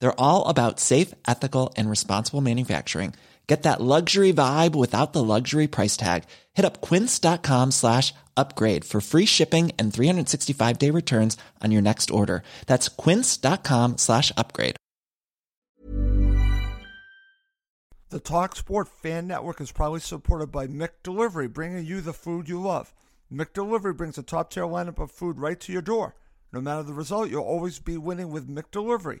They're all about safe, ethical, and responsible manufacturing. Get that luxury vibe without the luxury price tag. Hit up quince.com slash upgrade for free shipping and 365 day returns on your next order. That's quince.com slash upgrade. The TalkSport Fan Network is proudly supported by McDelivery, bringing you the food you love. McDelivery brings a top tier lineup of food right to your door. No matter the result, you'll always be winning with McDelivery.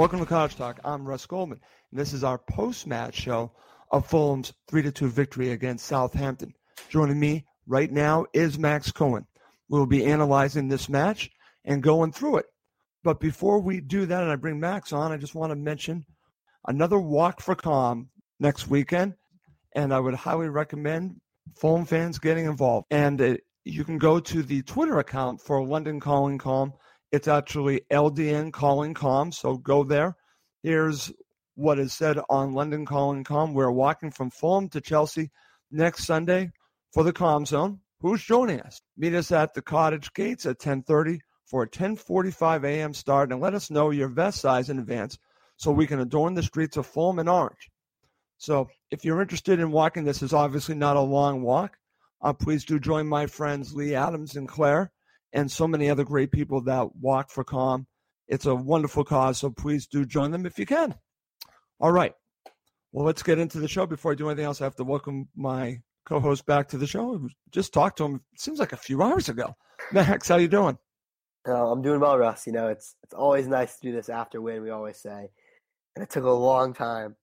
Welcome to Cottage Talk. I'm Russ Goldman, and this is our post-match show of Fulham's 3-2 victory against Southampton. Joining me right now is Max Cohen. We'll be analyzing this match and going through it. But before we do that, and I bring Max on, I just want to mention another Walk for Calm next weekend, and I would highly recommend Fulham fans getting involved. And uh, you can go to the Twitter account for London Calling Calm it's actually LDN Calling Calm. So go there. Here's what is said on London Calling Calm. We're walking from Fulham to Chelsea next Sunday for the Calm Zone. Who's joining us? Meet us at the cottage gates at 1030 for a 1045 a.m. start and let us know your vest size in advance so we can adorn the streets of Fulham in orange. So if you're interested in walking, this is obviously not a long walk. Uh, please do join my friends Lee Adams and Claire and so many other great people that walk for calm. It's a wonderful cause, so please do join them if you can. All right. Well, let's get into the show. Before I do anything else, I have to welcome my co-host back to the show. Just talked to him. Seems like a few hours ago. Max, how you doing? Uh, I'm doing well, Russ. You know, it's it's always nice to do this after win. We always say, and it took a long time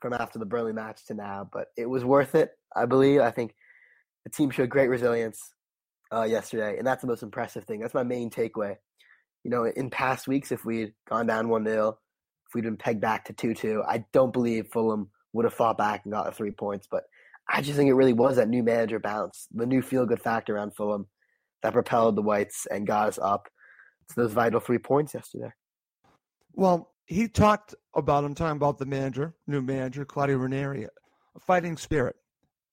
from after the Burnley match to now, but it was worth it. I believe. I think the team showed great resilience uh, yesterday, and that's the most impressive thing. That's my main takeaway. You know, in past weeks, if we'd gone down one 0 if we'd been pegged back to two two, I don't believe Fulham would have fought back and got the three points. But I just think it really was that new manager bounce, the new feel good factor around Fulham that propelled the Whites and got us up to those vital three points yesterday. Well, he talked about, I'm talking about the manager, new manager, Claudio Ranieri, a fighting spirit.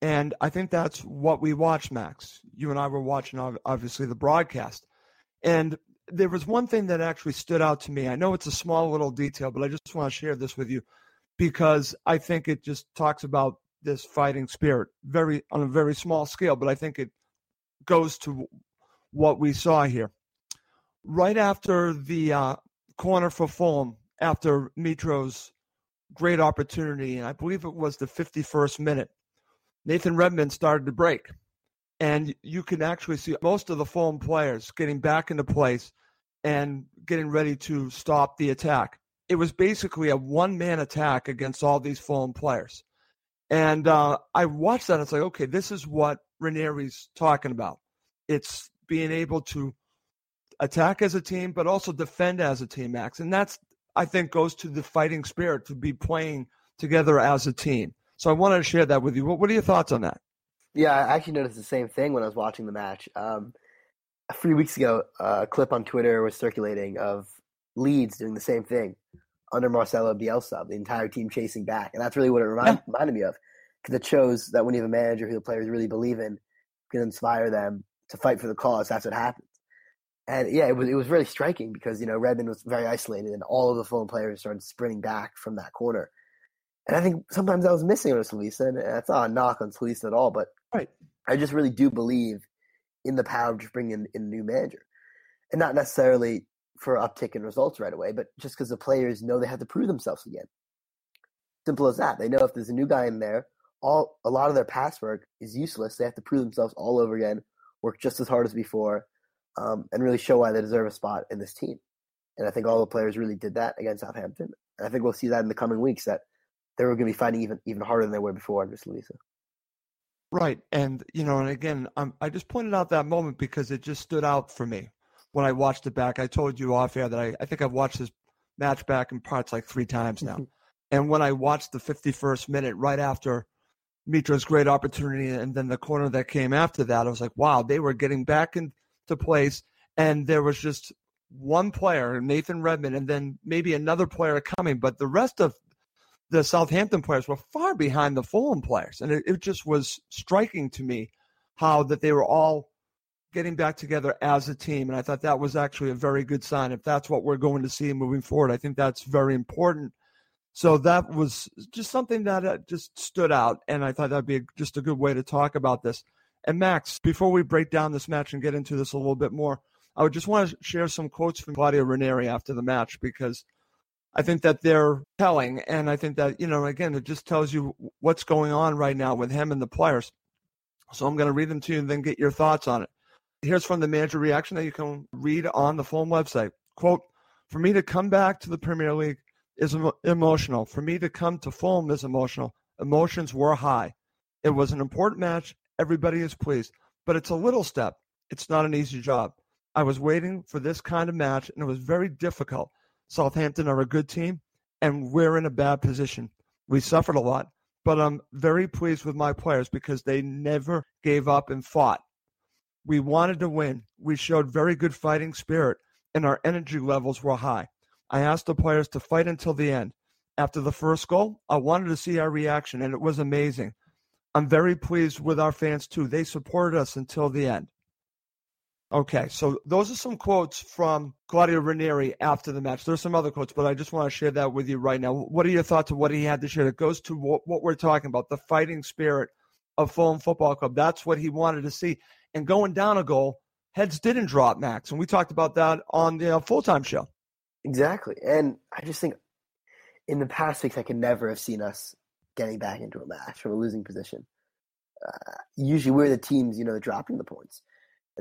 And I think that's what we watched, Max. You and I were watching, obviously, the broadcast. And there was one thing that actually stood out to me. I know it's a small little detail, but I just want to share this with you because I think it just talks about this fighting spirit very on a very small scale, but I think it goes to what we saw here. Right after the uh, corner for Fulham, after Mitro's great opportunity, and I believe it was the 51st minute, Nathan Redmond started to break. And you can actually see most of the Fulham players getting back into place and getting ready to stop the attack. It was basically a one man attack against all these Fulham players. And uh, I watched that. And it's like, okay, this is what Ranieri's talking about. It's being able to attack as a team, but also defend as a team, Max. And that's, I think, goes to the fighting spirit to be playing together as a team. So I wanted to share that with you. What, what are your thoughts on that? Yeah, I actually noticed the same thing when I was watching the match. Um, a few weeks ago, uh, a clip on Twitter was circulating of Leeds doing the same thing under Marcelo Bielsa, the entire team chasing back, and that's really what it remind, yeah. reminded me of because it shows that when you have a manager who the players really believe in, can inspire them to fight for the cause. That's what happens. And yeah, it was it was really striking because you know Redmond was very isolated, and all of the Fulham players started sprinting back from that corner And I think sometimes I was missing on Slavisa, and that's not a knock on Slavisa at all, but right. I just really do believe in the power of just bringing in, in a new manager. And not necessarily for uptick in results right away, but just because the players know they have to prove themselves again. Simple as that. They know if there's a new guy in there, all a lot of their past work is useless. They have to prove themselves all over again, work just as hard as before, um, and really show why they deserve a spot in this team. And I think all the players really did that against Southampton. And I think we'll see that in the coming weeks that they were going to be fighting even even harder than they were before under Slavisa. Right, and you know, and again, I'm, I just pointed out that moment because it just stood out for me when I watched it back. I told you off air that I, I think I've watched this match back in parts like three times now. Mm-hmm. and when I watched the 51st minute right after Mitro's great opportunity and then the corner that came after that, I was like, wow, they were getting back into place. And there was just one player, Nathan Redmond, and then maybe another player coming, but the rest of the Southampton players were far behind the Fulham players. And it, it just was striking to me how that they were all getting back together as a team. And I thought that was actually a very good sign. If that's what we're going to see moving forward, I think that's very important. So that was just something that uh, just stood out. And I thought that'd be just a good way to talk about this. And Max, before we break down this match and get into this a little bit more, I would just want to share some quotes from Claudio Ranieri after the match because I think that they're telling. And I think that, you know, again, it just tells you what's going on right now with him and the players. So I'm going to read them to you and then get your thoughts on it. Here's from the manager reaction that you can read on the Fulham website. Quote, for me to come back to the Premier League is emotional. For me to come to Fulham is emotional. Emotions were high. It was an important match. Everybody is pleased, but it's a little step. It's not an easy job. I was waiting for this kind of match, and it was very difficult. Southampton are a good team, and we're in a bad position. We suffered a lot, but I'm very pleased with my players because they never gave up and fought. We wanted to win. We showed very good fighting spirit, and our energy levels were high. I asked the players to fight until the end. After the first goal, I wanted to see our reaction, and it was amazing. I'm very pleased with our fans too. They supported us until the end. Okay, so those are some quotes from Claudio Ranieri after the match. There's some other quotes, but I just want to share that with you right now. What are your thoughts of what he had to share? It goes to what, what we're talking about, the fighting spirit of Fulham Football Club. That's what he wanted to see and going down a goal, heads didn't drop, Max. And we talked about that on the uh, full time show. Exactly. And I just think in the past weeks, I could never have seen us getting back into a match from a losing position. Uh, usually we're the teams, you know, dropping the points.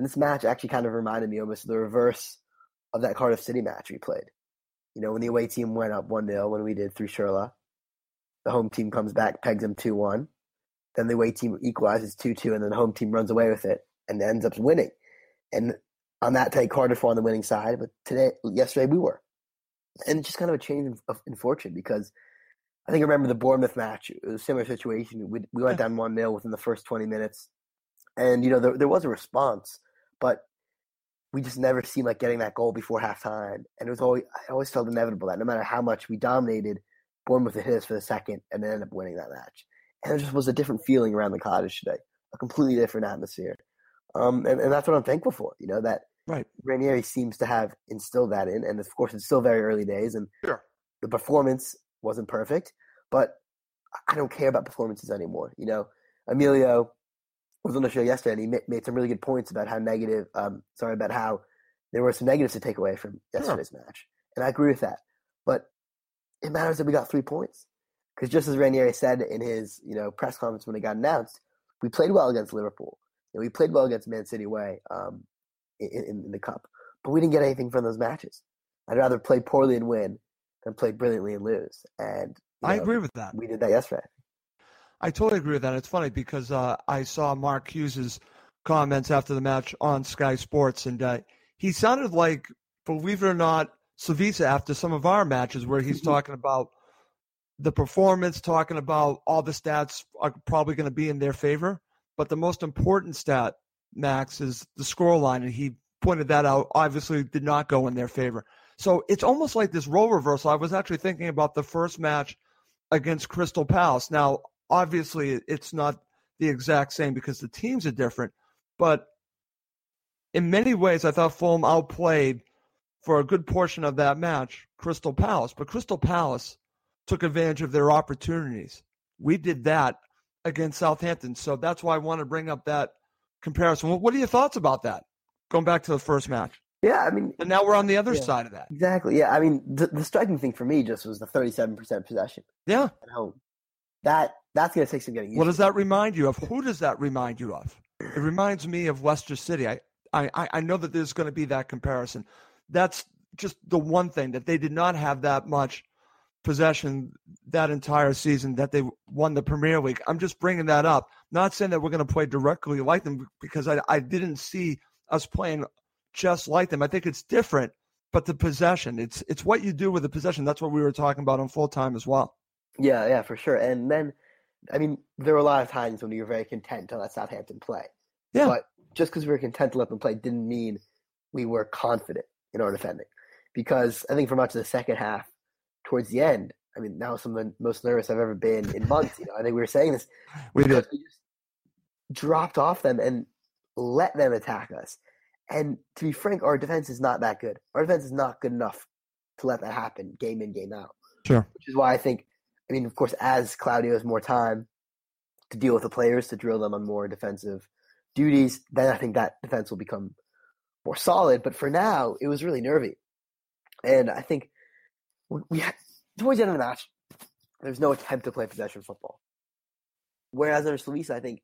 And this match actually kind of reminded me almost of the reverse of that Cardiff City match we played. You know, when the away team went up 1 0 when we did through Schürrle, the home team comes back, pegs them 2 1. Then the away team equalizes 2 2, and then the home team runs away with it and ends up winning. And on that day, Cardiff were on the winning side, but today, yesterday, we were. And it's just kind of a change of, in fortune because I think I remember the Bournemouth match. It was a similar situation. We, we went down 1 0 within the first 20 minutes. And, you know, there, there was a response, but we just never seemed like getting that goal before halftime. And it was always, I always felt inevitable that no matter how much we dominated, Bournemouth would hit us for the second and then end up winning that match. And there just was a different feeling around the cottage today, a completely different atmosphere. Um, and, and that's what I'm thankful for. You know that right. Ranieri seems to have instilled that in, and of course it's still very early days, and sure. the performance wasn't perfect, but I don't care about performances anymore. You know, Emilio was on the show yesterday, and he made some really good points about how negative. Um, sorry about how there were some negatives to take away from yesterday's sure. match, and I agree with that. But it matters that we got three points because just as Ranieri said in his you know press conference when it got announced, we played well against Liverpool. You know, we played well against Man City away um, in, in, the cup, but we didn't get anything from those matches. I'd rather play poorly and win than play brilliantly and lose. And I know, agree with that. We did that yesterday. I totally agree with that. It's funny because uh, I saw Mark Hughes's comments after the match on Sky Sports, and uh, he sounded like, believe it or not, Slavisa after some of our matches where he's mm-hmm. talking about the performance, talking about all the stats are probably going to be in their favor. But the most important stat, Max, is the score line, and he pointed that out. Obviously, did not go in their favor. So it's almost like this role reversal. I was actually thinking about the first match against Crystal Palace. Now, obviously, it's not the exact same because the teams are different, but in many ways, I thought Fulham outplayed for a good portion of that match Crystal Palace. But Crystal Palace took advantage of their opportunities. We did that against Southampton. So that's why I want to bring up that comparison. What are your thoughts about that? Going back to the first match. Yeah, I mean, and now we're on the other yeah, side of that. Exactly. Yeah, I mean, the, the striking thing for me just was the 37% possession. Yeah. At home. That that's going to take some getting used What does that remind you of? Who does that remind you of? It reminds me of Leicester City. I, I, I know that there's going to be that comparison. That's just the one thing that they did not have that much possession that entire season that they won the Premier League. I'm just bringing that up. Not saying that we're going to play directly like them because I, I didn't see us playing just like them. I think it's different, but the possession, it's it's what you do with the possession. That's what we were talking about on full time as well. Yeah, yeah, for sure. And then, I mean, there were a lot of times when we were very content to let Southampton play. Yeah. But just because we were content to let them play didn't mean we were confident in our defending. Because I think for much of the second half, towards the end, I mean, now some of the most nervous I've ever been in months. You know, I think we were saying this. We did. We just dropped off them and let them attack us. And to be frank, our defense is not that good. Our defense is not good enough to let that happen game in, game out. Sure. Which is why I think, I mean, of course, as Claudio has more time to deal with the players, to drill them on more defensive duties, then I think that defense will become more solid. But for now, it was really nervy. And I think we had, towards the end of the match, there's no attempt to play possession football. Whereas under Slavisa, I think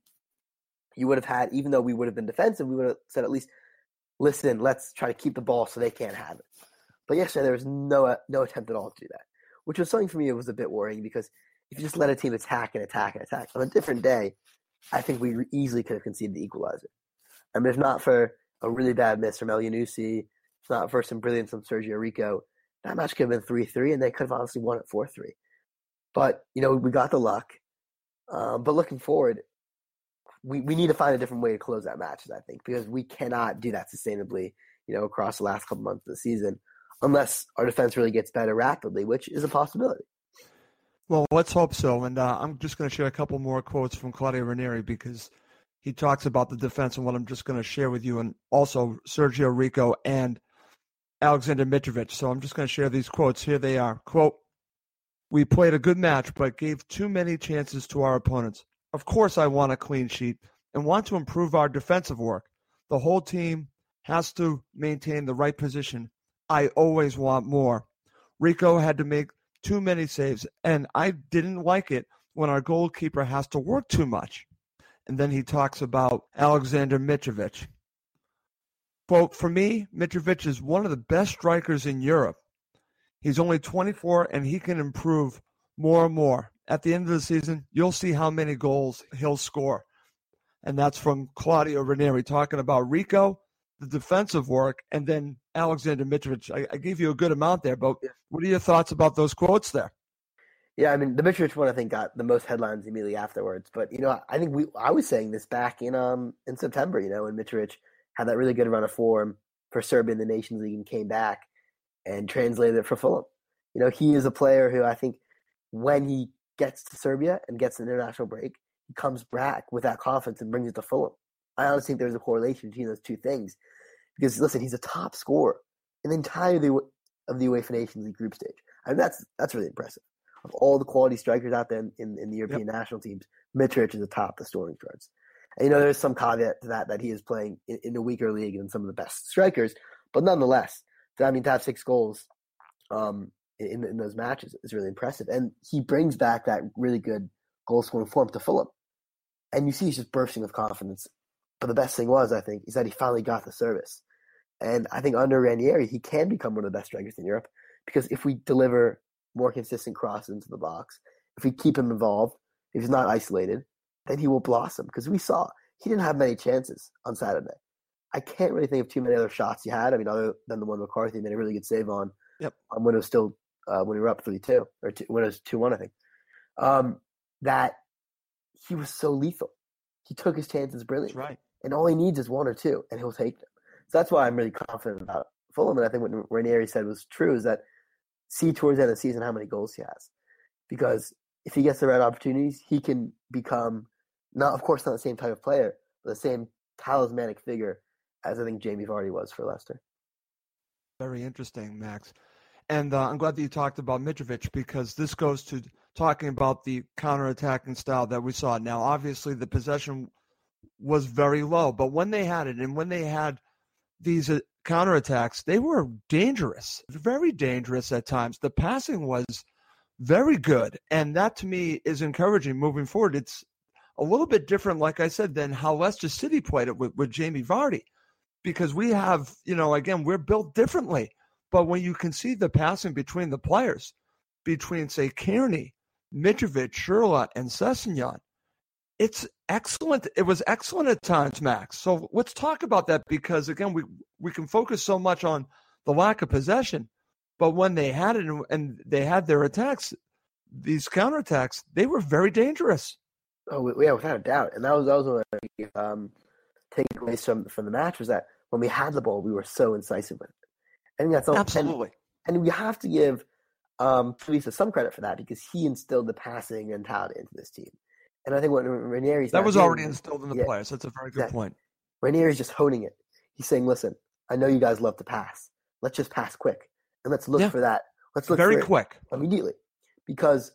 you would have had, even though we would have been defensive, we would have said at least, listen, let's try to keep the ball so they can't have it. But yesterday there was no uh, no attempt at all to do that, which was something for me. It was a bit worrying because if you just let a team attack and attack and attack on a different day, I think we easily could have conceded the equalizer. I mean, if not for a really bad miss from Elyounoussi, if not for some brilliance from Sergio Rico, that match could have been three three, and they could have honestly won it four three. But you know, we got the luck. Um, but looking forward, we, we need to find a different way to close that match, I think, because we cannot do that sustainably, you know, across the last couple months of the season, unless our defense really gets better rapidly, which is a possibility. Well, let's hope so. And uh, I'm just going to share a couple more quotes from Claudio Ranieri because he talks about the defense and what I'm just going to share with you, and also Sergio Rico and Alexander Mitrovic. So I'm just going to share these quotes. Here they are. Quote, we played a good match, but gave too many chances to our opponents. Of course, I want a clean sheet and want to improve our defensive work. The whole team has to maintain the right position. I always want more. Rico had to make too many saves, and I didn't like it when our goalkeeper has to work too much. And then he talks about Alexander Mitrovic. Quote, for me, Mitrovic is one of the best strikers in Europe. He's only 24 and he can improve more and more. At the end of the season, you'll see how many goals he'll score. And that's from Claudio Ranieri talking about Rico, the defensive work, and then Alexander Mitrovic. I, I gave you a good amount there, but what are your thoughts about those quotes there? Yeah, I mean the Mitrovic one I think got the most headlines immediately afterwards. But you know, I think we I was saying this back in um in September, you know, when Mitrovic had that really good run of form for Serbia in the Nations League and came back and translated it for Fulham. You know, he is a player who I think when he gets to Serbia and gets an international break, he comes back with that confidence and brings it to Fulham. I honestly think there's a correlation between those two things. Because listen, he's a top scorer in the entire of the UEFA Nations League group stage. I mean, that's that's really impressive. Of all the quality strikers out there in, in, in the European yep. national teams, Mitrovic is atop the scoring charts. And you know, there's some caveat to that that he is playing in, in a weaker league than some of the best strikers, but nonetheless, I mean, to have six goals um, in, in those matches is really impressive. And he brings back that really good goal scoring form to Fulham. And you see he's just bursting with confidence. But the best thing was, I think, is that he finally got the service. And I think under Ranieri, he can become one of the best strikers in Europe because if we deliver more consistent crosses into the box, if we keep him involved, if he's not isolated, then he will blossom. Because we saw he didn't have many chances on Saturday. I can't really think of too many other shots he had. I mean, other than the one McCarthy made a really good save on. Yep. Um, when it was still uh, when we were up three two or two, when it was two one, I think. Um, that he was so lethal. He took his chances brilliantly. That's right. And all he needs is one or two, and he'll take them. So that's why I'm really confident about Fulham. And I think what Ranieri said was true is that see towards the end of the season how many goals he has. Because if he gets the right opportunities, he can become not, of course, not the same type of player, but the same talismanic figure as I think Jamie Vardy was for Leicester. Very interesting, Max. And uh, I'm glad that you talked about Mitrovic because this goes to talking about the counter-attacking style that we saw. Now, obviously, the possession was very low, but when they had it and when they had these uh, counterattacks, they were dangerous, very dangerous at times. The passing was very good. And that to me is encouraging moving forward. It's a little bit different, like I said, than how Leicester City played it with, with Jamie Vardy. Because we have, you know, again, we're built differently. But when you can see the passing between the players, between, say, Cairney, Mitrovic, Schürrle, and Sessegnon, it's excellent. It was excellent at times, Max. So let's talk about that because, again, we, we can focus so much on the lack of possession. But when they had it and they had their attacks, these counterattacks, they were very dangerous. Oh, yeah, without a doubt. And that was, that was one of the um, takeaways from, from the match was that when we had the ball, we were so incisive with it. Think that's all. Absolutely. And, and we have to give um, Lisa some credit for that because he instilled the passing mentality into this team. And I think what Ranieri's that was already instilled in the yeah, players. That's a very good exactly. point. Ranieri's just honing it. He's saying, "Listen, I know you guys love to pass. Let's just pass quick, and let's look yeah. for that. Let's look very quick immediately." Because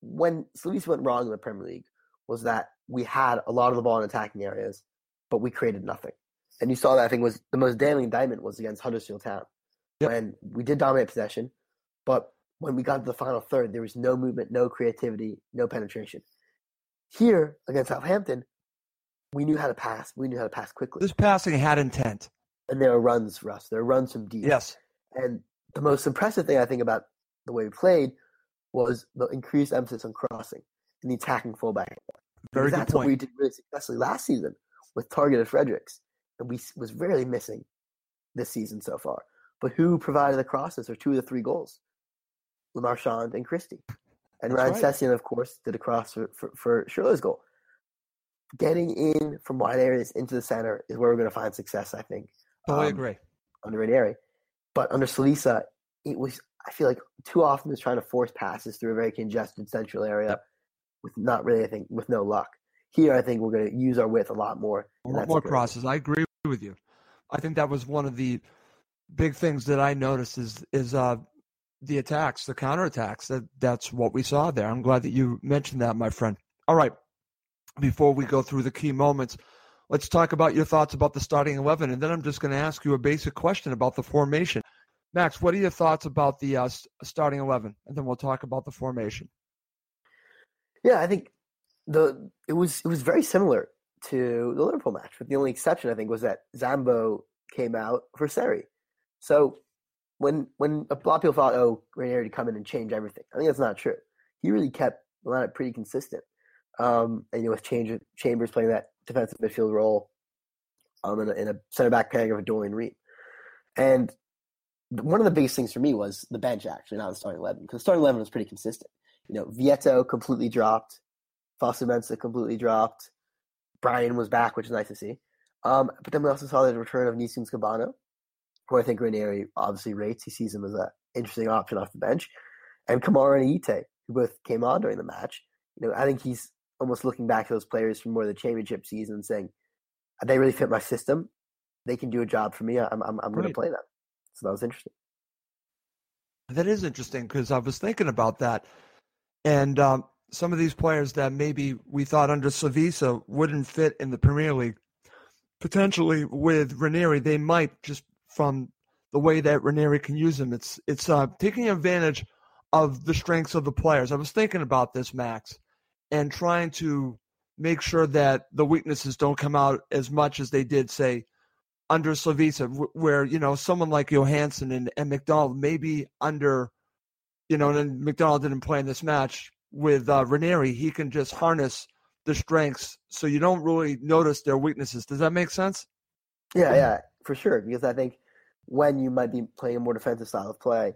when Slavisa went wrong in the Premier League was that we had a lot of the ball in attacking areas, but we created nothing. And you saw that I think was the most damning indictment was against Huddersfield Town yep. when we did dominate possession, but when we got to the final third, there was no movement, no creativity, no penetration. Here against Southampton, we knew how to pass. We knew how to pass quickly. This passing had intent. And there are runs, Russ. There are runs from deep. Yes. And the most impressive thing I think about the way we played was the increased emphasis on crossing and the attacking fullback. Very that's what we did really successfully last season with targeted Fredericks, and we was rarely missing this season so far. But who provided the crosses or two of the three goals? Le Marchant and Christie. And Ryan right. Sessegnon, of course, did a cross for, for, for goal. Getting in from wide areas into the center is where we're going to find success, I think. Oh, um, I agree. Under Ranieri. But under Slavisa, it was, I feel like, too often was trying to force passes through a very congested central area yep. with not really, I think, with no luck. Here, I think we're going to use our width a lot more. Lot more crosses. I agree with you. I think that was one of the big things that I noticed is is uh, the attacks, the counterattacks. That that's what we saw there. I'm glad that you mentioned that, my friend. All right. Before we go through the key moments, let's talk about your thoughts about the starting eleven, and then I'm just going to ask you a basic question about the formation. Max, what are your thoughts about the uh, starting eleven, and then we'll talk about the formation. Yeah, I think the it was it was very similar to the Liverpool match, but the only exception I think was that Zambo came out for Seri. So when when a lot of people thought, oh, Ranieri to come in and change everything, I think that's not true. He really kept the lineup pretty consistent. Um, and you know, with change, Chambers playing that defensive midfield role, um, in a, in a center back pairing of Odoi and Ream. And one of the biggest things for me was the bench actually, not the starting eleven, because the starting eleven was pretty consistent. You know, Vietto completely dropped, Fosu completely dropped, Bryan was back, which is nice to see. Um, but then we also saw the return of Neeskens Kebano, who I think Ranieri obviously rates. He sees him as an interesting option off the bench. And Kamara and Ayité, who both came on during the match. You know, I think he's almost looking back at those players from more of the championship season and saying, they really fit my system. They can do a job for me. I'm, I'm, I'm going to play them. So that was interesting. That is interesting because I was thinking about that. And um, some of these players that maybe we thought under Slavisa wouldn't fit in the Premier League, potentially with Ranieri, they might just from the way that Ranieri can use them. It's it's uh, taking advantage of the strengths of the players. I was thinking about this, Max, and trying to make sure that the weaknesses don't come out as much as they did, say, under Slavisa, where you know someone like Johansen and, and McDonald maybe under, you know, and McDonald didn't play in this match with uh, Ranieri, he can just harness the strengths, so you don't really notice their weaknesses. Does that make sense? Yeah, yeah, for sure. Because I think when you might be playing a more defensive style of play,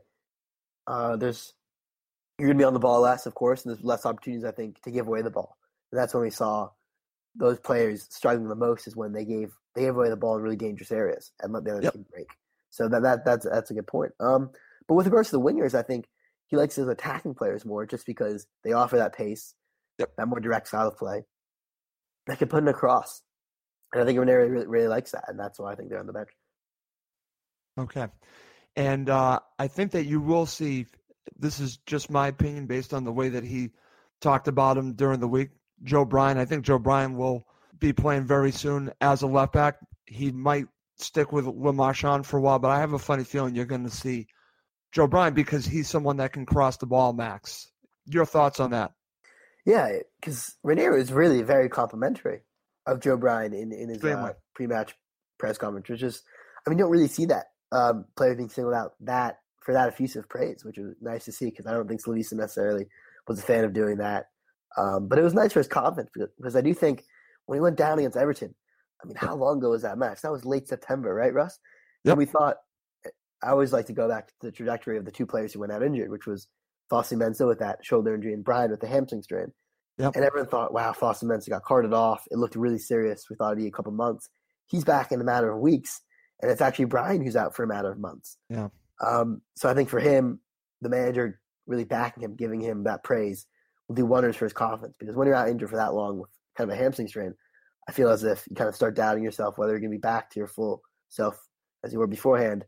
uh, there's you're going to be on the ball less, of course, and there's less opportunities, I think, to give away the ball. And that's when we saw those players struggling the most is when they gave they gave away the ball in really dangerous areas and let the other yep. team break. So that, that that's that's a good point. Um, but with regards to the wingers, I think he likes his attacking players more just because they offer that pace, yep. that more direct style of play. They can put in a cross. And I think Ranieri really, really likes that, and that's why I think they're on the bench. Okay. And uh, I think that you will see. This is just my opinion based on the way that he talked about him during the week. Joe Bryan. I think Joe Bryan will be playing very soon as a left back. He might stick with Le Marchant for a while, but I have a funny feeling you're going to see Joe Bryan because he's someone that can cross the ball, Max. Your thoughts on that? Yeah, because Ranieri is really very complimentary of Joe Bryan in, in his uh, pre-match press conference, which is, I mean, you don't really see that um, players being singled out that for that effusive praise, which was nice to see because I don't think Slavisa necessarily was a fan of doing that. Um, but it was nice for his confidence because I do think when he went down against Everton, I mean, how long ago was that match? That was late September, right, Russ? Yep. And we thought, I always like to go back to the trajectory of the two players who went out injured, which was Fosu Mensah with that shoulder injury and Bryan with the hamstring strain. Yep. And everyone thought, wow, Fosu Mensah got carted off. It looked really serious. We thought it'd be a couple months. He's back in a matter of weeks. And it's actually Bryan who's out for a matter of months. Yeah. Um, so I think for him, the manager really backing him, giving him that praise will do wonders for his confidence because when you're out injured for that long with kind of a hamstring strain, I feel as if you kind of start doubting yourself whether you're going to be back to your full self as you were beforehand.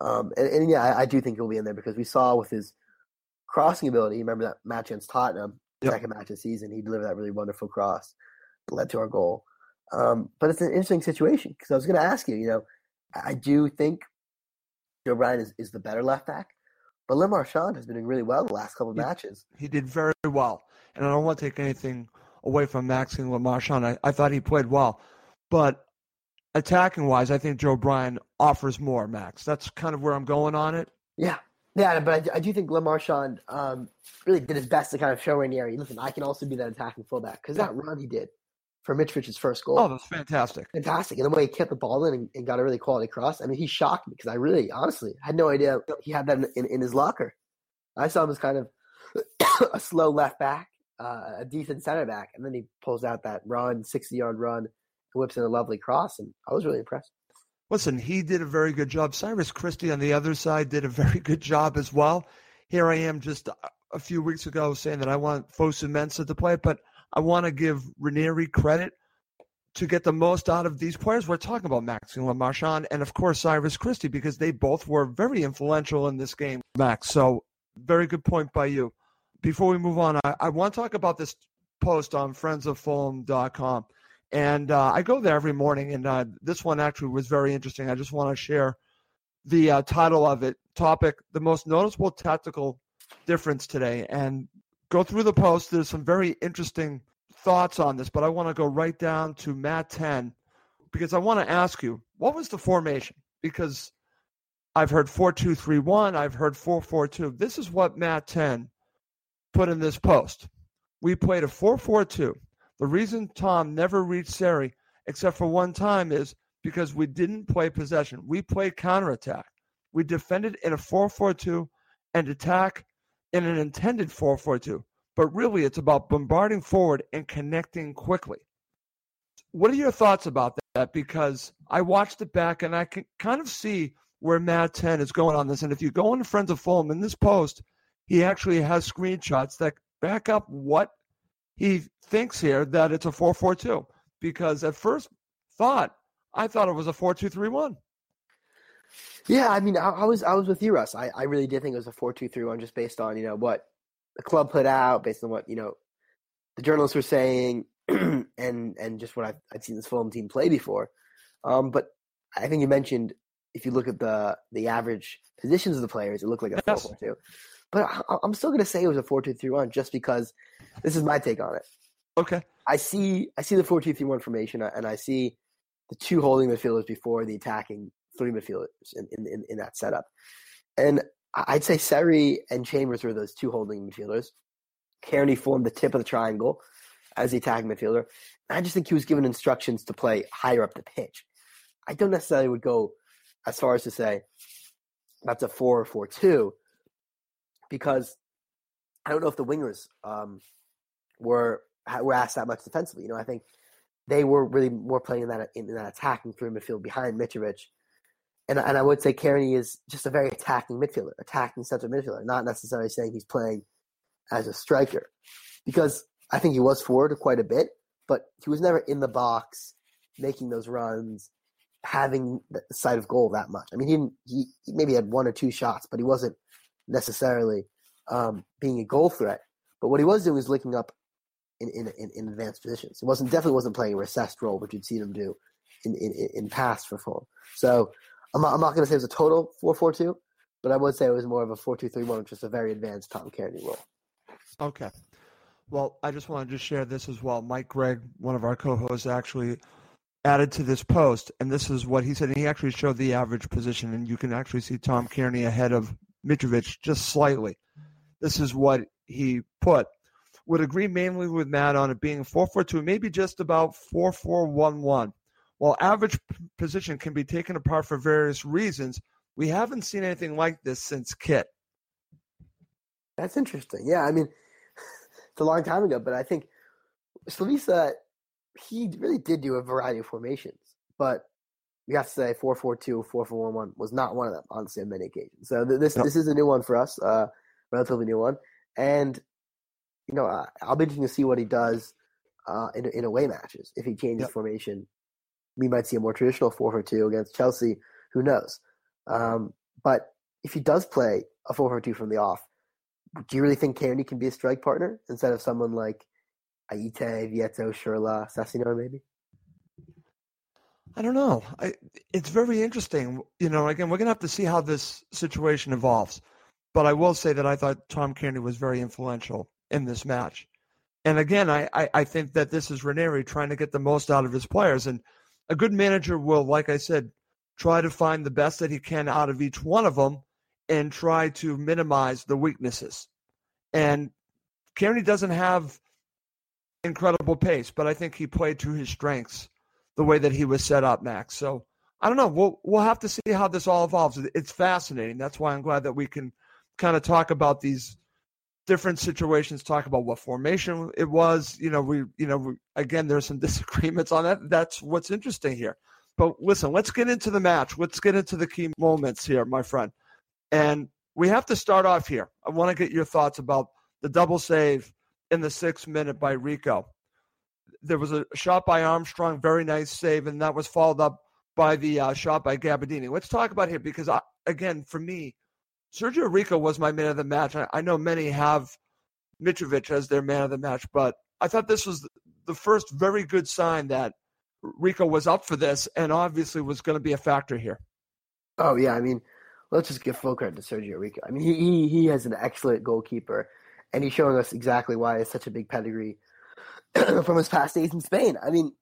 Um, and, and, yeah, I, I, do think he'll be in there because we saw with his crossing ability. Remember that match against Tottenham, yep. second match of the season, he delivered that really wonderful cross that led to our goal. Um, but it's an interesting situation because I was going to ask you. You know, I do think Joe Bryan is, is the better left back, but Le Marchant has been doing really well the last couple of he, matches. He did very well, and I don't want to take anything away from Maxime Le Marchant. I, I thought he played well, but attacking wise, I think Joe Bryan offers more. Max, that's kind of where I'm going on it. Yeah, yeah, but I, I do think Le Marchant um, really did his best to kind of show Ranieri, listen, I can also be that attacking fullback because that run he did for Mitrovic's first goal. Oh, that's fantastic. Fantastic. And the way he kept the ball in and, and, got a really quality cross. I mean, he shocked me because I really, honestly, had no idea he had that in, in, in his locker. I saw him as kind of a slow left back, uh, a decent center back, and then he pulls out that run, 60 yard run, whips in a lovely cross, and I was really impressed. Listen, he did a very good job. Cyrus Christie on the other side did a very good job as well. Here I am just a few weeks ago saying that I want Fosu Mensah to play, but I want to give Ranieri credit to get the most out of these players. We're talking about Maxime Marchant and, of course, Cyrus Christie because they both were very influential in this game, Max. So, very good point by you. Before we move on, I, I want to talk about this post on friendsoffulham.com. And uh, I go there every morning, and uh, this one actually was very interesting. I just want to share the uh, title of it topic the most noticeable tactical difference today and go through the post there's some very interesting thoughts on this but i want to go right down to matt 10 because i want to ask you what was the formation because i've heard 4231 i've heard 442 this is what matt 10 put in this post we played a 442 the reason Tom never reached Seri, except for one time, is because we didn't play possession. We played counterattack. We defended in a 4 4 2 and attack in an intended 4 4 2. But really, it's about bombarding forward and connecting quickly. What are your thoughts about that? Because I watched it back and I can kind of see where Matt 10 is going on this. And if you go into Friends of Fulham in this post, he actually has screenshots that back up what he thinks here that it's a 4-4-2 because at first thought I thought it was a 4-2-3-1. Yeah, I mean, I, I, was I was with you, Russ. I, I really did think it was a 4-2-3-1 just based on you know what the club put out, based on what you know the journalists were saying, and and just what I've, I've seen this Fulham team play before. Um, but I think you mentioned if you look at the the average positions of the players, it looked like a 4-4-2. But I, am still going to say it was a 4-2-3-1 just because this is my take on it. Okay. I see I see the 4-2-3-1 formation and I see the two holding midfielders before the attacking three midfielders in, in, in that setup. And I'd say Seri and Chambers were those two holding midfielders. Cairney formed the tip of the triangle as the attacking midfielder. I just think he was given instructions to play higher up the pitch. I don't necessarily would go as far as to say that's a 4 or 4 2 because I don't know if the wingers um, were were asked that much defensively. You know, I think they were really more playing in that in that attacking through midfield behind Mitrovic. And, and I would say Cairney is just a very attacking midfielder, attacking central midfielder, not necessarily saying he's playing as a striker. Because I think he was forward quite a bit, but he was never in the box making those runs having the sight of goal that much. I mean, he, he maybe had one or two shots, but he wasn't necessarily um, being a goal threat. But what he was doing was linking up in, in, in, in advanced positions. He wasn't definitely wasn't playing a recessed role, which you'd seen him do in, in, in past for Fulham. So I'm not, I'm not going to say it was a total 4-4-2, but I would say it was more of a 4-2-3-1, which is a very advanced Tom Cairney role. Okay. Well, I just wanted to just share this as well. Mike Gregg, one of our co-hosts, actually added to this post, and this is what he said. And he actually showed the average position, and you can actually see Tom Cairney ahead of Mitrovic just slightly. This is what he put. Would agree mainly with Matt on it being 4 4 2, maybe just about 4 4 1 1. While average position can be taken apart for various reasons, we haven't seen anything like this since Kit. That's interesting. Yeah, I mean, it's a long time ago, but I think Slavisa, he really did do a variety of formations, but you have to say 4-4-2, 4-4-1-1 was not one of them honestly, on many occasions. So th- this no. this is a new one for us, uh, relatively new one, and you know uh, I'll be interested to see what he does uh, in in away matches. If he changes yep. formation, we might see a more traditional 4-4-2 against Chelsea. Who knows? Um, but if he does play a 4-4-2 from the off, do you really think Cairney can be a strike partner instead of someone like Ayité, Vietto, Schürrle, Sessegnon, maybe? I don't know. I, it's very interesting. You know, again, we're going to have to see how this situation evolves. But I will say that I thought Tom Cairney was very influential in this match. And again, I, I, I think that this is Ranieri trying to get the most out of his players. And a good manager will, like I said, try to find the best that he can out of each one of them and try to minimize the weaknesses. And Cairney doesn't have incredible pace, but I think he played to his strengths the way that he was set up, Max. So I don't know. We'll we'll have to see how this all evolves. It's fascinating. That's why I'm glad that we can kind of talk about these different situations. Talk about what formation it was. You know, we you know we, again there's some disagreements on that. That's what's interesting here. But listen, let's get into the match. Let's get into the key moments here, my friend. And we have to start off here. I want to get your thoughts about the double save in the sixth minute by Rico there was a shot by Armstrong, very nice save, and that was followed up by the uh, shot by Gabbiadini. Let's talk about here because, I, again, for me, Sergio Rico was my man of the match. I, I know many have Mitrovic as their man of the match, but I thought this was the first very good sign that Rico was up for this and obviously was going to be a factor here. Oh yeah, I mean, let's just give full credit to Sergio Rico. I mean, he he, he has an excellent goalkeeper, and he's showing us exactly why it's such a big pedigree from his past days in Spain. I mean,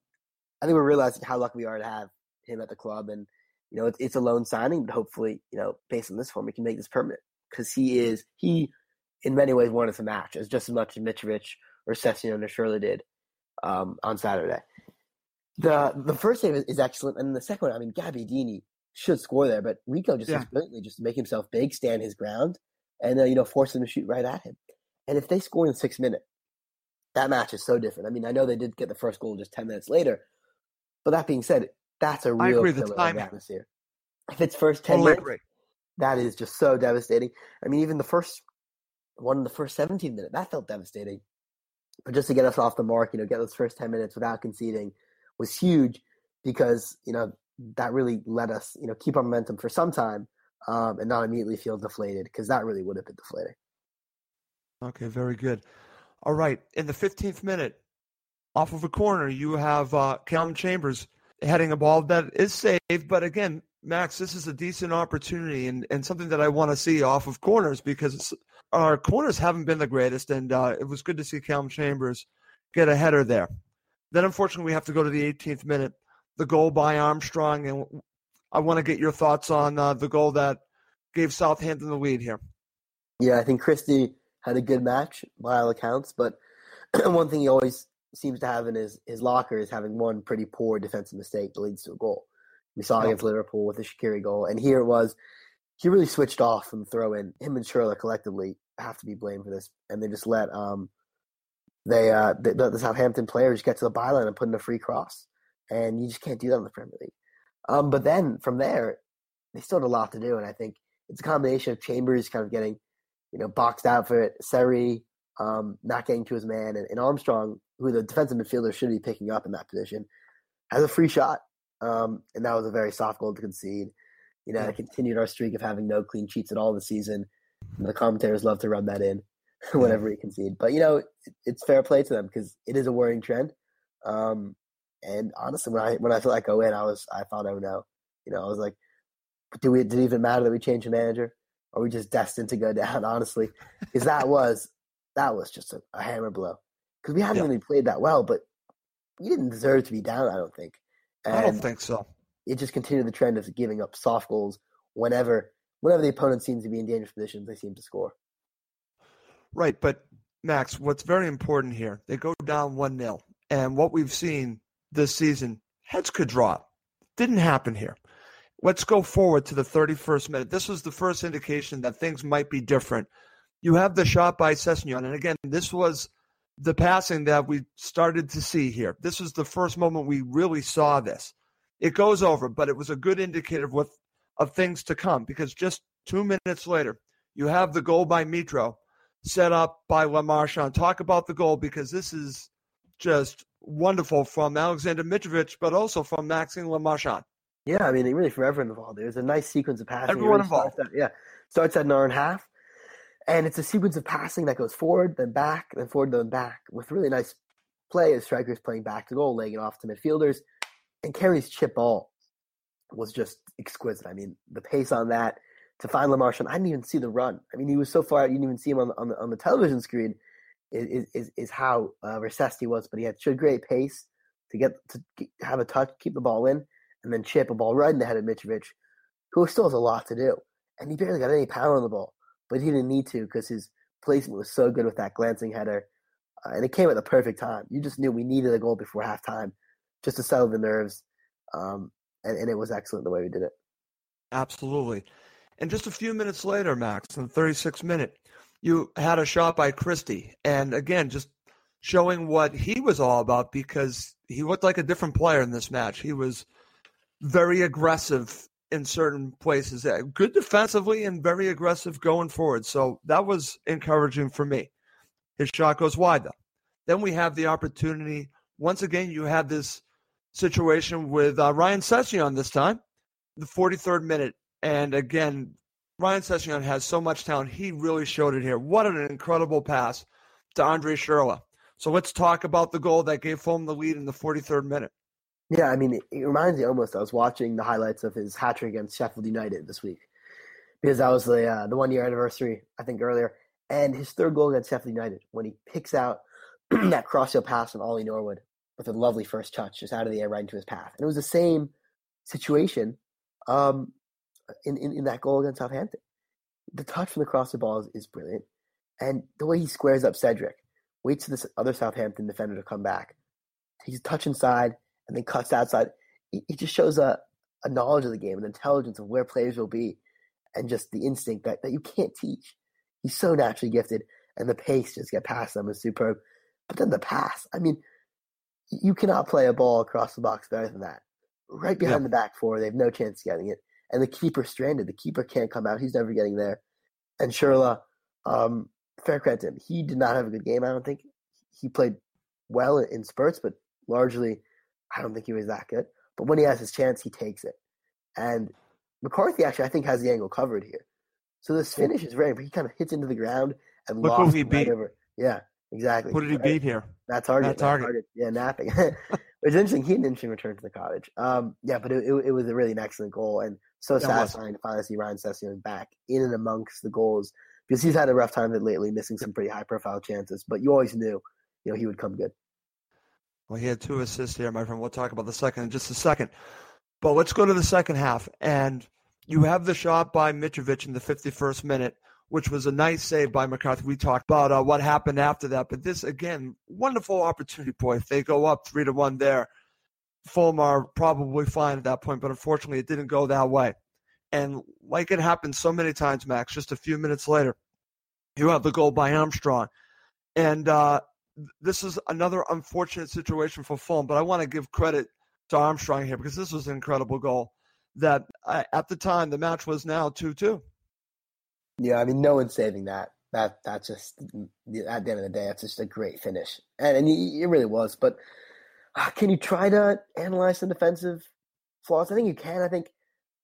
I think we're realizing how lucky we are to have him at the club, and you know, it's, it's a loan signing, but hopefully, you know, based on this form, we can make this permanent because he is he, in many ways, wanted to match as just as much as Mitrovic or Sessegnon or Schürrle did um, on Saturday. The the first save is, is, excellent, and the second one, I mean, Gabbiadini should score there, but Rico just yeah. brilliantly just to make himself big, stand his ground, and uh, you know, force him to shoot right at him. And if they score in the sixth minute, that match is so different. I mean, I know they did get the first goal just ten minutes later, but that being said, that's a real killer of atmosphere. If it's first ten totally minutes, agree. that is just so devastating. I mean, even the first one in the first seventeen minutes, that felt devastating. But just to get us off the mark, you know, get those first ten minutes without conceding was huge because you know that really let us, you know, keep our momentum for some time um, and not immediately feel deflated because that really would have been deflating. Okay, very good. All right, in the 15th minute, off of a corner, you have uh, Calum Chambers heading a ball that is saved. But again, Max, this is a decent opportunity and, and something that I want to see off of corners because our corners haven't been the greatest. And uh, it was good to see Calum Chambers get a header there. Then, unfortunately, we have to go to the 18th minute, the goal by Armstrong. And I want to get your thoughts on uh, the goal that gave Southampton the lead here. Yeah, I think Christie had a good match by all accounts. But one thing he always seems to have in his, his locker is having one pretty poor defensive mistake that leads to a goal. We saw against Liverpool with the Shaqiri goal, and here it was. He really switched off from the throw in. Him and Schürrle collectively have to be blamed for this, and they just let um they uh the, the Southampton players get to the byline and put in a free cross, and you just can't do that in the Premier League. Um, but then from there, they still had a lot to do, and I think it's a combination of Chambers kind of getting you know, boxed out for it. Seri um, not getting to his man, and, and, Armstrong, who the defensive midfielder should be picking up in that position, has a free shot, um, and that was a very soft goal to concede. You know, it continued our streak of having no clean sheets at all this season. And the commentators love to rub that in whenever we concede. But you know, it, it's fair play to them because it is a worrying trend. Um, and honestly, when I when I felt like go in, I was I thought, oh no, you know, I was like, do we did it even matter that we changed the manager? Are we just destined to go down? Honestly, because that was that was just a, a hammer blow. Because we haven't Yeah. really played that well, but we didn't deserve to be down. I don't think. And I don't think so. it just continued the trend of giving up soft goals whenever whenever the opponent seems to be in dangerous positions, they seem to score. Right, but Max, what's very important here, they go down 1 0. And what we've seen this season, heads could drop. Didn't happen here. Let's go forward to the 31st minute. This was the first indication that things might be different. You have the shot by Sessegnon. And again, this was the passing that we started to see here. This was the first moment we really saw this. It goes over, but it was a good indicator of what of things to come because just two minutes later, you have the goal by Mitro set up by Le Marchand. Talk about the goal because this is just wonderful from Alexander Mitrovic, but also from Maxime Le Marchand. Yeah, I mean, really, really everyone involved. There's a nice sequence of passing. Everyone really involved. Yeah, starts at an hour and a half, and it's a sequence of passing that goes forward, then back, then forward, then back, with really nice play as strikers playing back to goal, laying it off to midfielders, and Cairney's chip ball was just exquisite. I mean, the pace on that to find Le Marchand, I didn't even see the run. I mean, he was so far out, you didn't even see him on the, on the, on the television screen. Is is is how uh, recessed he was, but he had showed great pace to get to have a touch, keep the ball in, and then chip a ball right in the head of Mitrovic, who still has a lot to do. And he barely got any power on the ball, but he didn't need to because his placement was so good with that glancing header. Uh, and it came at the perfect time. You just knew we needed a goal before halftime just to settle the nerves. Um, and, and it was excellent the way we did it. Absolutely. And just a few minutes later, Max, in the 36th minute, you had a shot by Christie. And again, just showing what he was all about because he looked like a different player in this match. He was very aggressive in certain places, uh, good defensively and very aggressive going forward. So that was encouraging for me. His shot goes wide, though. Then we have the opportunity. Once again, you have this situation with uh, Ryan Sessegnon this time, the 43rd minute. And again, Ryan Sessegnon has so much talent. He really showed it here. What an incredible pass to Andre Schürrle. So let's talk about the goal that gave Fulham the lead in the 43rd minute. Yeah, I mean, it, it reminds me almost. I was watching the highlights of his hat trick against Sheffield United this week. Because that was the uh, the one year anniversary, I think earlier, and his third goal against Sheffield United when he picks out that crossfield pass from Ollie Norwood with a lovely first touch just out of the air right into his path, and it was the same situation um, in, in in that goal against Southampton. The touch from the crossfield ball is, is brilliant, and the way he squares up Cedric, waits for this other Southampton defender to come back, takes a touch inside and then cuts outside. He, he just shows a, a knowledge of the game, an intelligence of where players will be, and just the instinct that, that you can't teach. He's so naturally gifted, and the pace just get past them is superb. But then the pass, I mean, you cannot play a ball across the box better than that. Right behind Yeah. the back four, they have no chance of getting it. And the keeper stranded. The keeper can't come out. He's never getting there. And Schürrle, um, fair credit to him. He did not have a good game, I don't think. He played well in spurts, but largely I don't think he was that good. But when he has his chance, he takes it. And McCarthy actually, I think, has the angle covered here. So this finish is very. But he kind of hits into the ground and Look who lofts he right beat. over. Yeah, exactly. Who did he Right. beat here? Matt Targett. Matt Targett. Yeah, napping. it's interesting. He had an interesting return to the cottage. Um, yeah, but it, it, it was a really an excellent goal and so satisfying to finally see Ryan Sessegnon back in and amongst the goals because he's had a rough time of it lately, missing some pretty high profile chances. But you always knew, you know, he would come good. Well, he had two assists here, my friend. We'll talk about the second in just a second. But let's go to the second half. And you have the shot by Mitrovic in the 51st minute, which was a nice save by McCarthy. We talked about uh, what happened after that. But this, again, wonderful opportunity, boy. If they go up 3 to 1 there, Fulham are probably fine at that point. But unfortunately, it didn't go that way. And like it happened so many times, Max, just a few minutes later, you have the goal by Armstrong. And uh, this is another unfortunate situation for Fulham, but I want to give credit to Armstrong here because this was an incredible goal. That uh, at the time the match was now two two. Yeah, I mean, no one's saving that. That that's just at the end of the day, that's just a great finish, and and it really was. But uh, can you try to analyze the defensive flaws? I think you can. I think,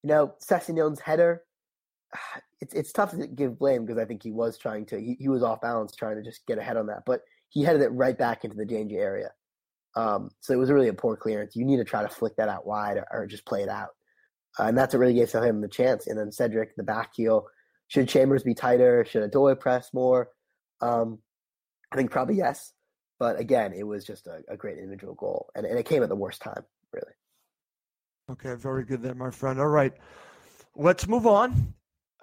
you know, Sessegnon's header, it's it's tough to give blame because I think he was trying to, he, he was off balance trying to just get ahead on that. But he headed it right back into the danger area. Um, so it was really a poor clearance. You need to try to flick that out wide or, or just play it out. Uh, and that's what really gave him the chance. And then Cedric, the back heel, should Chambers be tighter? Should Odoi press more? Um, I think probably yes. But again, it was just a, a great individual goal. And, and it came at the worst time, really. Okay, very good there, my friend. All right. Let's move on.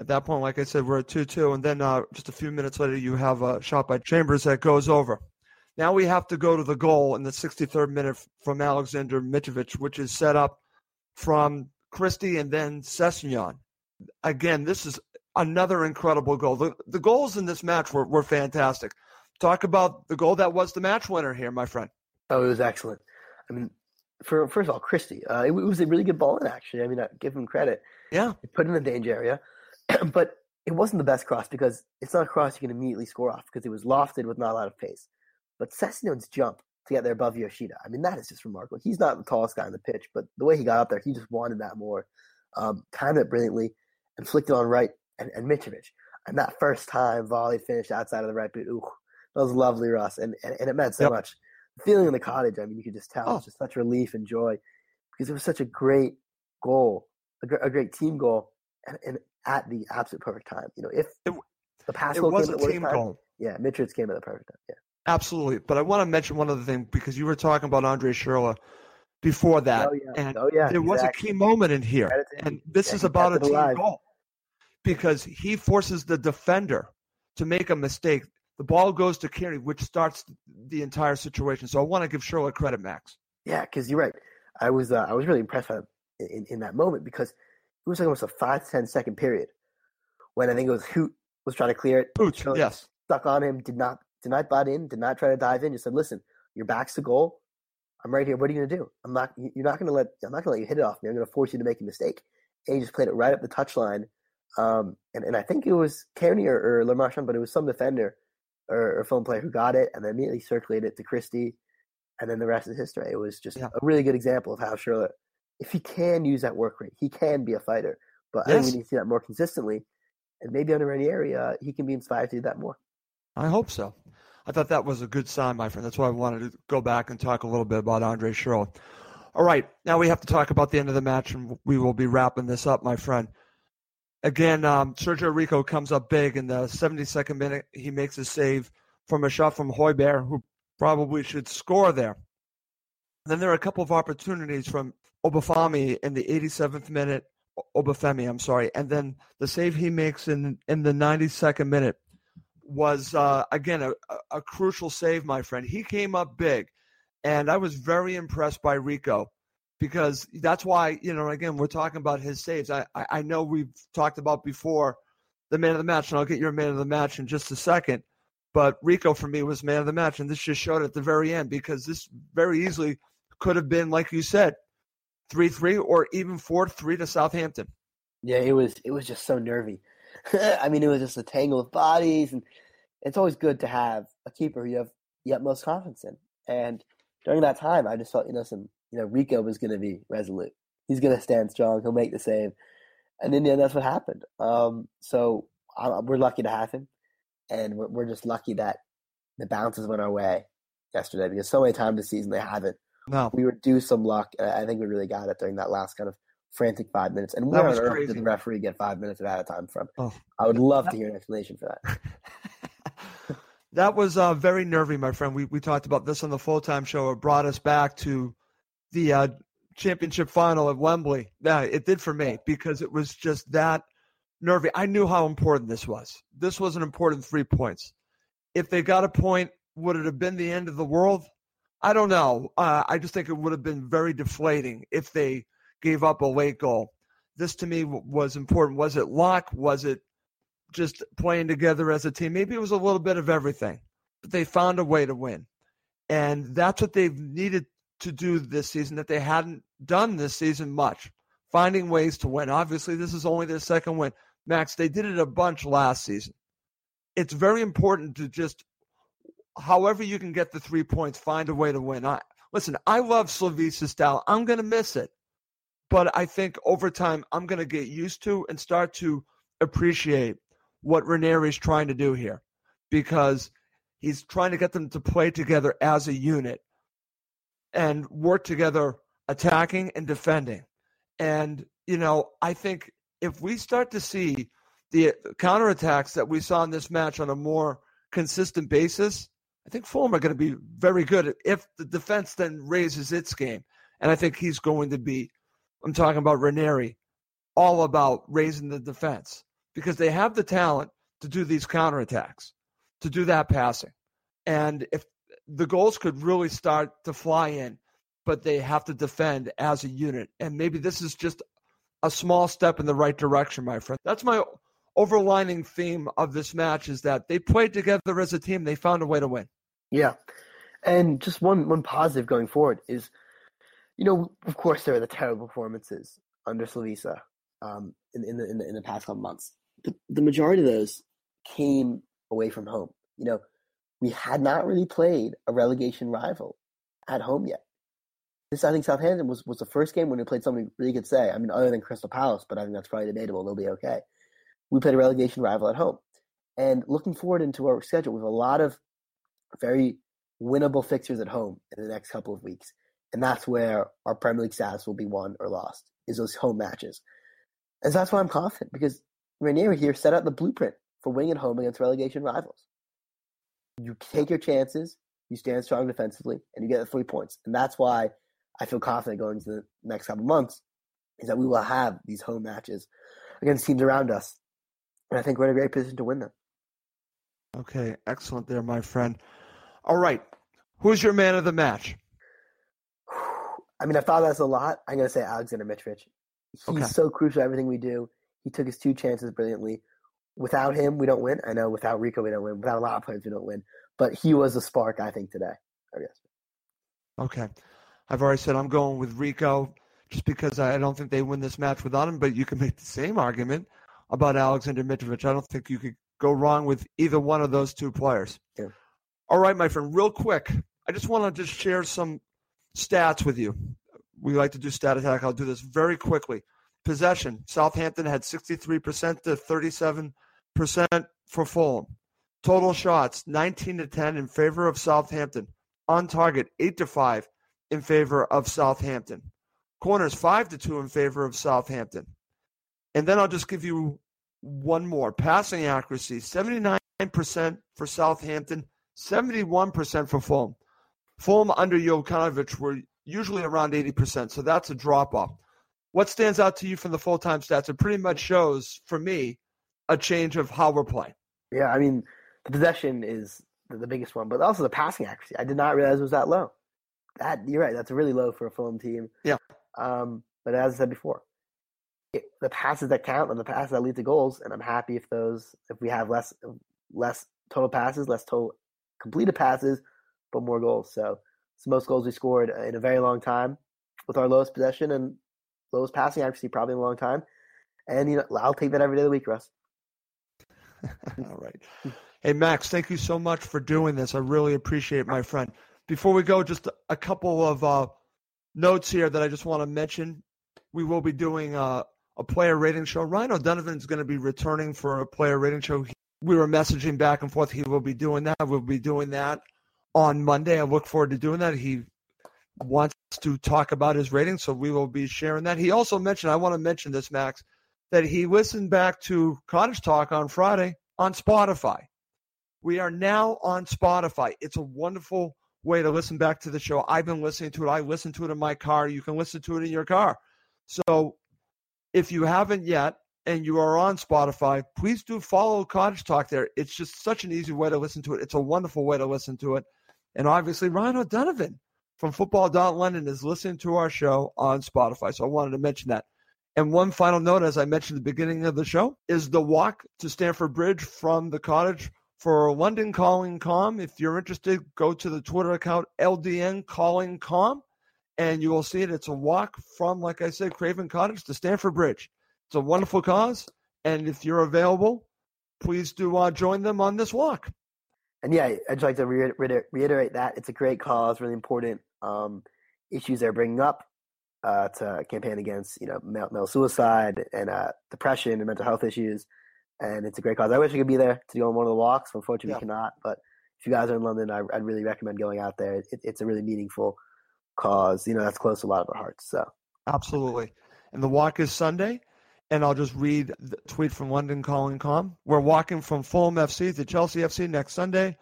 At that point, like I said, we're at 2 2. And then uh, just a few minutes later, you have a shot by Chambers that goes over. Now we have to go to the goal in the 63rd minute from Alexander Mitrovic, which is set up from Christie and then Sessegnon. Again, this is another incredible goal. The, the goals in this match were, were fantastic. Talk about the goal that was the match winner here, my friend. Oh, it was excellent. I mean, for first of all, Christie, uh, it, it, was a really good ball in actually. I mean, I give him credit. Yeah, he put in the danger area, but it wasn't the best cross because it's not a cross you can immediately score off because it was lofted with not a lot of pace. But Sessegnon's jump to get there above Yoshida, I mean, that is just remarkable. He's not the tallest guy on the pitch, but the way he got up there, he just wanted that more. Um, timed it brilliantly and flicked it on right and, and Mitrovic. And that first time volley finished outside of the right boot, ooh, that was lovely, Russ. And, and, and it meant so yep. much. The feeling in the cottage, I mean, you could just tell. Oh. It's just such relief and joy because it was such a great goal, a, gr- a great team goal, and, and, at the absolute perfect time. You know, if it, the pass it was a team time, goal. Yeah, Mitrovic came at the perfect time. Yeah. Absolutely. But I want to mention one other thing because you were talking about Andre Schurrle before that. Oh, yeah. And oh, yeah, there was a key moment in here. And this yeah, is about a team alive. goal because he forces the defender to make a mistake. The ball goes to Cairney, which starts the entire situation. So I want to give Schurrle credit, Max. Yeah, because you're right. I was uh, I was really impressed by in, in that moment because it was like almost a five ten second period when I think it was Hoedt was trying to clear it. Hoedt, yes. Stuck on him, did not did not butt in, did not try to dive in. Just said, "Listen, your back's to goal. I'm right here. What are you going to do? I'm not. You're not going to let. I'm not going to let you hit it off me. I'm going to force you to make a mistake." And he just played it right up the touchline. Um, and, and I think it was Cairney or, or Le Marchand, but it was some defender or, or film player who got it and then immediately circulated it to Christie. And then the rest is history. It was just Yeah. a really good example of how Schurrle, if he can use that work rate, he can be a fighter. But I Yes. think we need to see that more consistently. And maybe under Ranieri, uh, he can be inspired to do that more. I hope so. I thought that was a good sign, my friend. That's why I wanted to go back and talk a little bit about Andre Schurrle. All right, now we have to talk about the end of the match, and we will be wrapping this up, my friend. Again, um, Sergio Rico comes up big in the 72nd minute. He makes a save from a shot from Højbjerg, who probably should score there. Then there are a couple of opportunities from Obafemi in the 87th minute. Obafemi, I'm sorry, and then the save he makes in in the 92nd minute was uh, again a, a- crucial save, my friend. He came up big, and I was very impressed by Rico because that's why you know again we're talking about his saves. I I, I know we've talked about before the man of the match, and I'll get your man of the match in just a second. But Rico for me was man of the match, and this just showed at the very end because this very easily could have been, like you said, three three or even four three to Southampton. Yeah, it was it was just so nervy. I mean, it was just a tangle of bodies, and it's always good to have a keeper you have the utmost confidence in. And during that time, I just felt, you know, some, you know, Rico was going to be resolute. He's going to stand strong. He'll make the save, and in the end, that's what happened. Um, so I, we're lucky to have him, and we're, we're just lucky that the bounces went our way yesterday because so many times this season they haven't. No, We were due some luck, I think we really got it during that last kind of frantic five minutes. And where on earth did the referee get five minutes of added time from? Oh. I would love to hear an explanation for that. that was uh, very nervy, my friend. We we talked about this on the full time show. It brought us back to the uh, championship final at Wembley. Yeah, it did for me because it was just that nervy. I knew how important this was. This was an important three points. If they got a point, would it have been the end of the world? I don't know. Uh, I just think it would have been very deflating if they gave up a late goal. This to me was important. Was it luck? Was it just playing together as a team? Maybe it was a little bit of everything, but they found a way to win. And that's what they've needed to do this season that they hadn't done this season much. Finding ways to win. Obviously, this is only their second win. Max, they did it a bunch last season. It's very important to just, however you can get the three points, find a way to win. I, listen, I love Slavisa's style. I'm going to miss it. but I think over time I'm going to get used to and start to appreciate what Ranieri's trying to do here because he's trying to get them to play together as a unit and work together attacking and defending. And, you know, I think if we start to see the counterattacks that we saw in this match on a more consistent basis, I think Fulham are going to be very good if the defense then raises its game. And I think he's going to be, I'm talking about Ranieri, all about raising the defense because they have the talent to do these counterattacks, to do that passing. And if the goals could really start to fly in, but they have to defend as a unit. And maybe this is just a small step in the right direction, my friend. That's my overlining theme of this match is that they played together as a team. They found a way to win. Yeah. And just one one positive going forward is, you know, of course there are the terrible performances under Slavisa um, in, in, the, in the in the past couple months. But the majority of those came away from home. You know, we had not really played a relegation rival at home yet. This, I think, Southampton was, was the first game when we played something really good say. I mean, other than Crystal Palace, but I think that's probably debatable. They'll be okay. We played a relegation rival at home. And looking forward into our schedule, we have a lot of very winnable fixtures at home in the next couple of weeks. And that's where our Premier League status will be won or lost, is those home matches. And so that's why I'm confident, because Ranieri here set out the blueprint for winning at home against relegation rivals. You take your chances, you stand strong defensively, and you get the three points. And that's why I feel confident going into the next couple of months, is that we will have these home matches against teams around us. And I think we're in a great position to win them. Okay, excellent there, my friend. All right. Who's your man of the match? I mean, I thought that's a lot. I'm going to say Alexander Mitrovic. He's okay. so crucial to everything we do. He took his two chances brilliantly. Without him, we don't win. I know without Rico, we don't win. Without a lot of players, we don't win. But he was a spark, I think, today. I guess. Okay. I've already said I'm going with Rico just because I don't think they win this match without him, but you can make the same argument about Alexander Mitrovic. I don't think you could go wrong with either one of those two players. Yeah. All right, my friend, real quick, I just want to just share some stats with you. We like to do stat attack. I'll do this very quickly. Possession. Southampton had 63% to 37% for Fulham. Total shots 19 to 10 in favor of Southampton. On target 8 to 5 in favor of Southampton. Corners 5 to 2 in favor of Southampton. And then I'll just give you one more. Passing accuracy 79% for Southampton, 71% for Fulham. Fulham under Jokanovic were usually around 80%, so that's a drop off. What stands out to you from the full time stats? It pretty much shows, for me, a change of how we're playing. Yeah, I mean, the possession is the biggest one, but also the passing accuracy. I did not realize it was that low. That you're right. That's really low for a Fulham team. Yeah. Um, but as I said before, it, the passes that count and the passes that lead to goals, and I'm happy if those if we have less less total passes, less total completed passes, but more goals. So it's the most goals we scored in a very long time with our lowest possession and lowest passing accuracy probably in a long time. And you know, I'll take that every day of the week, Russ. All right. Hey Max, thank you so much for doing this. I really appreciate it, my friend. Before we go, just a couple of uh, notes here that I just want to mention. We will be doing uh, a player rating show. Ryan O'Donovan is going to be returning for a player rating show. We were messaging back and forth. He will be doing that. We'll be doing that on Monday. I look forward to doing that. He wants to talk about his rating, so we will be sharing that. He also mentioned, I want to mention this, Max, that he listened back to Cottage Talk on Friday on Spotify. We are now on Spotify. It's a wonderful way to listen back to the show. I've been listening to it. I listen to it in my car. You can listen to it in your car. So if you haven't yet and you are on Spotify, please do follow Cottage Talk there. It's just such an easy way to listen to it. It's a wonderful way to listen to it. And obviously, Ryan O'Donovan from Football London is listening to our show on Spotify. So I wanted to mention that. And one final note, as I mentioned at the beginning of the show, is the walk to Stamford Bridge from the cottage for London Calling Calm. If you're interested, go to the Twitter account LDN Calling Calm and you will see it. It's a walk from, like I said, Craven Cottage to Stamford Bridge. It's a wonderful cause, and if you're available, please do uh, join them on this walk. And yeah, I'd like to reiterate, reiterate that it's a great cause, really important um, issues they're bringing up. uh, to campaign against you know male, male suicide and uh, depression and mental health issues. And it's a great cause. I wish I could be there to go on one of the walks. Unfortunately, yeah. we cannot. But if you guys are in London, I, would really recommend going out there. It, it's a really meaningful cause. You know, that's close to a lot of our hearts. So absolutely. And the walk is Sunday. And I'll just read the tweet from London Calling Calm. We're walking from Fulham FC to Chelsea FC next Sunday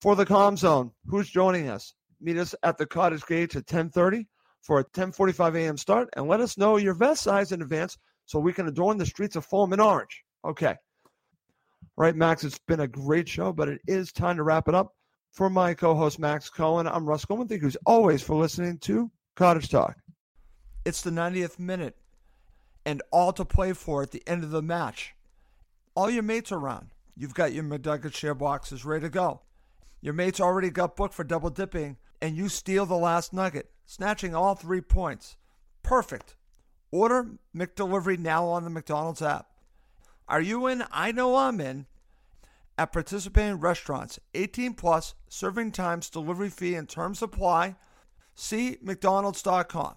for the Calm Zone. Who's joining us? Meet us at the Cottage Gate at 1030 for a 10:45 a.m. start, and let us know your vest size in advance so we can adorn the streets of Fulham in orange. Okay. All right, Max, it's been a great show, but it is time to wrap it up. For my co-host Max Cohen, I'm Russ Goldman. Thank you as always for listening to Cottage Talk. It's the 90th minute, and all to play for at the end of the match. All your mates are around. You've got your McNugget share boxes ready to go. Your mates already got booked for double dipping, and you steal the last nugget snatching all three points. Perfect. Order McDelivery now on the McDonald's app. Are you in? I know I'm in. At participating restaurants, 18 plus, serving times, delivery fee, and terms apply. See McDonald's.com.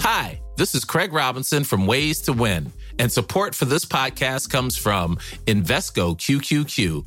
Hi, this is Craig Robinson from Ways to Win, and support for this podcast comes from Invesco QQQ